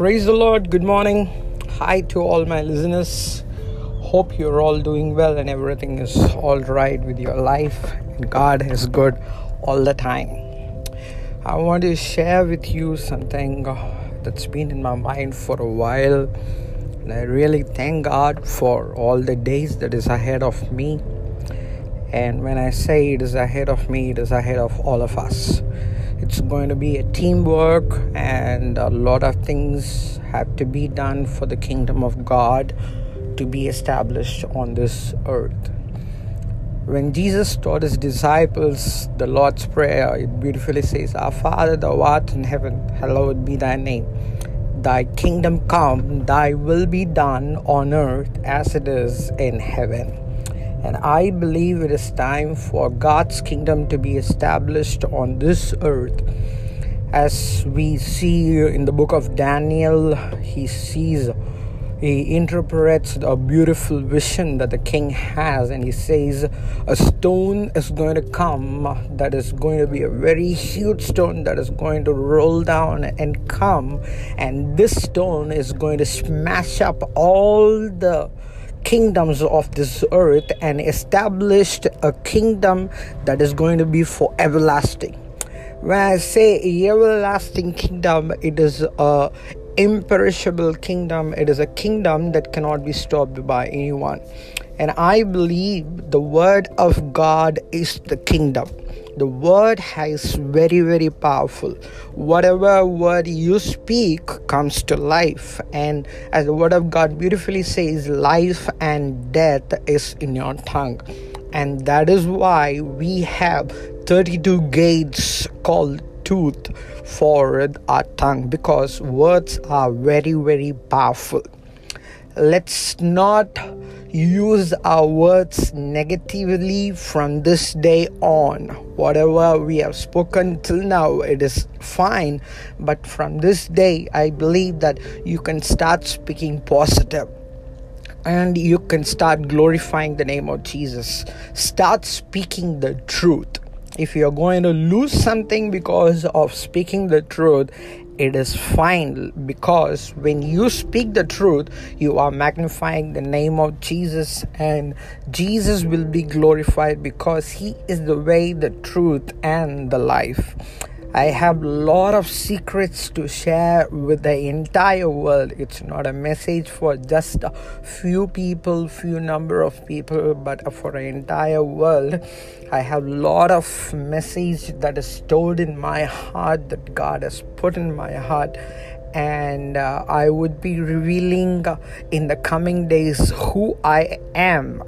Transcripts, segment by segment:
Praise the Lord. Good morning. Hi to all my listeners. Hope you're all doing well and everything is all right with your life. And God is good all the time. I want to share with you something uh, that's been in my mind for a while. And I really thank God for all the days that is ahead of me. And when I say it is ahead of me, it is ahead of all of us it's going to be a teamwork and a lot of things have to be done for the kingdom of god to be established on this earth. When jesus taught his disciples the lord's prayer it beautifully says our father thou art in heaven hallowed be thy name. Thy kingdom come thy will be done on earth as it is in heaven and I believe it is time for God's kingdom to be established on this earth. As we see in the book of Daniel, he sees, he interprets a beautiful vision that the king has, and he says, A stone is going to come that is going to be a very huge stone that is going to roll down and come, and this stone is going to smash up all the kingdoms of this earth and established a kingdom that is going to be for everlasting. When i say everlasting kingdom it is a imperishable kingdom it is a kingdom that cannot be stopped by anyone. And i believe the word of god is the kingdom. The word is very very powerful. Whatever word you speak comes to life. And as the word of god beautifully says life and death is in your tongue. And that is why we have 32 gates called tooth our tongue because words are very very powerful let's not use our words negatively from this day on. Whatever we have spoken till now, it is fine. But from this day, I believe that you can start speaking positive and you can start glorifying the name of Jesus. Start speaking the truth. If you're going to lose something because of speaking the truth, it is fine because when you speak the truth, you are magnifying the name of Jesus, and Jesus will be glorified because He is the way, the truth, and the life. I have lot of secrets to share with the entire world. It's not a message for just a few people, few number of people, but for the entire world. I have a lot of message that is stored in my heart that God has put in my heart and uh, I would be revealing uh, in the coming days who I am.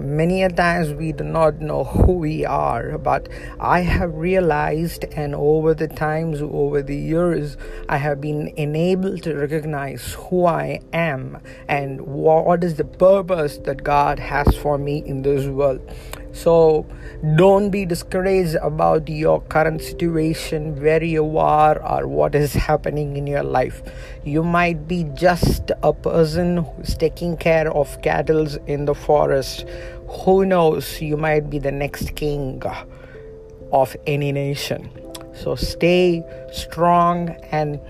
Many a times we do not know who we are, but I have realized, and over the times, over the years, I have been enabled to recognize who I am and what is the purpose that God has for me in this world. So don't be discouraged about your current situation, where you are, or what is happening in your life. You might be just a person who's taking care of cattle in the forest. Who knows? You might be the next king of any nation. So stay strong and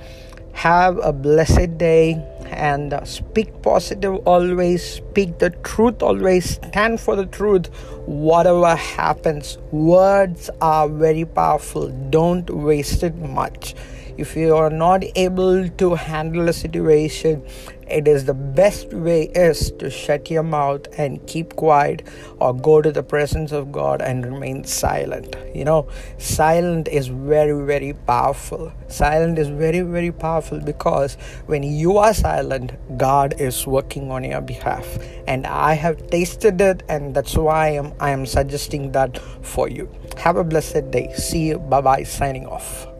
have a blessed day and uh, speak positive always speak the truth always stand for the truth. Whatever happens words are very powerful. Don't waste it much if you are not able to handle a situation it is the best way is to shut your mouth and keep quiet or go to the presence of god and remain silent. You know silent is very very powerful. Silent is very very powerful because when you are silent god is working on your behalf. And i have tasted it and that's why i am i am suggesting that for you. Have a blessed day. See you. Bye bye signing off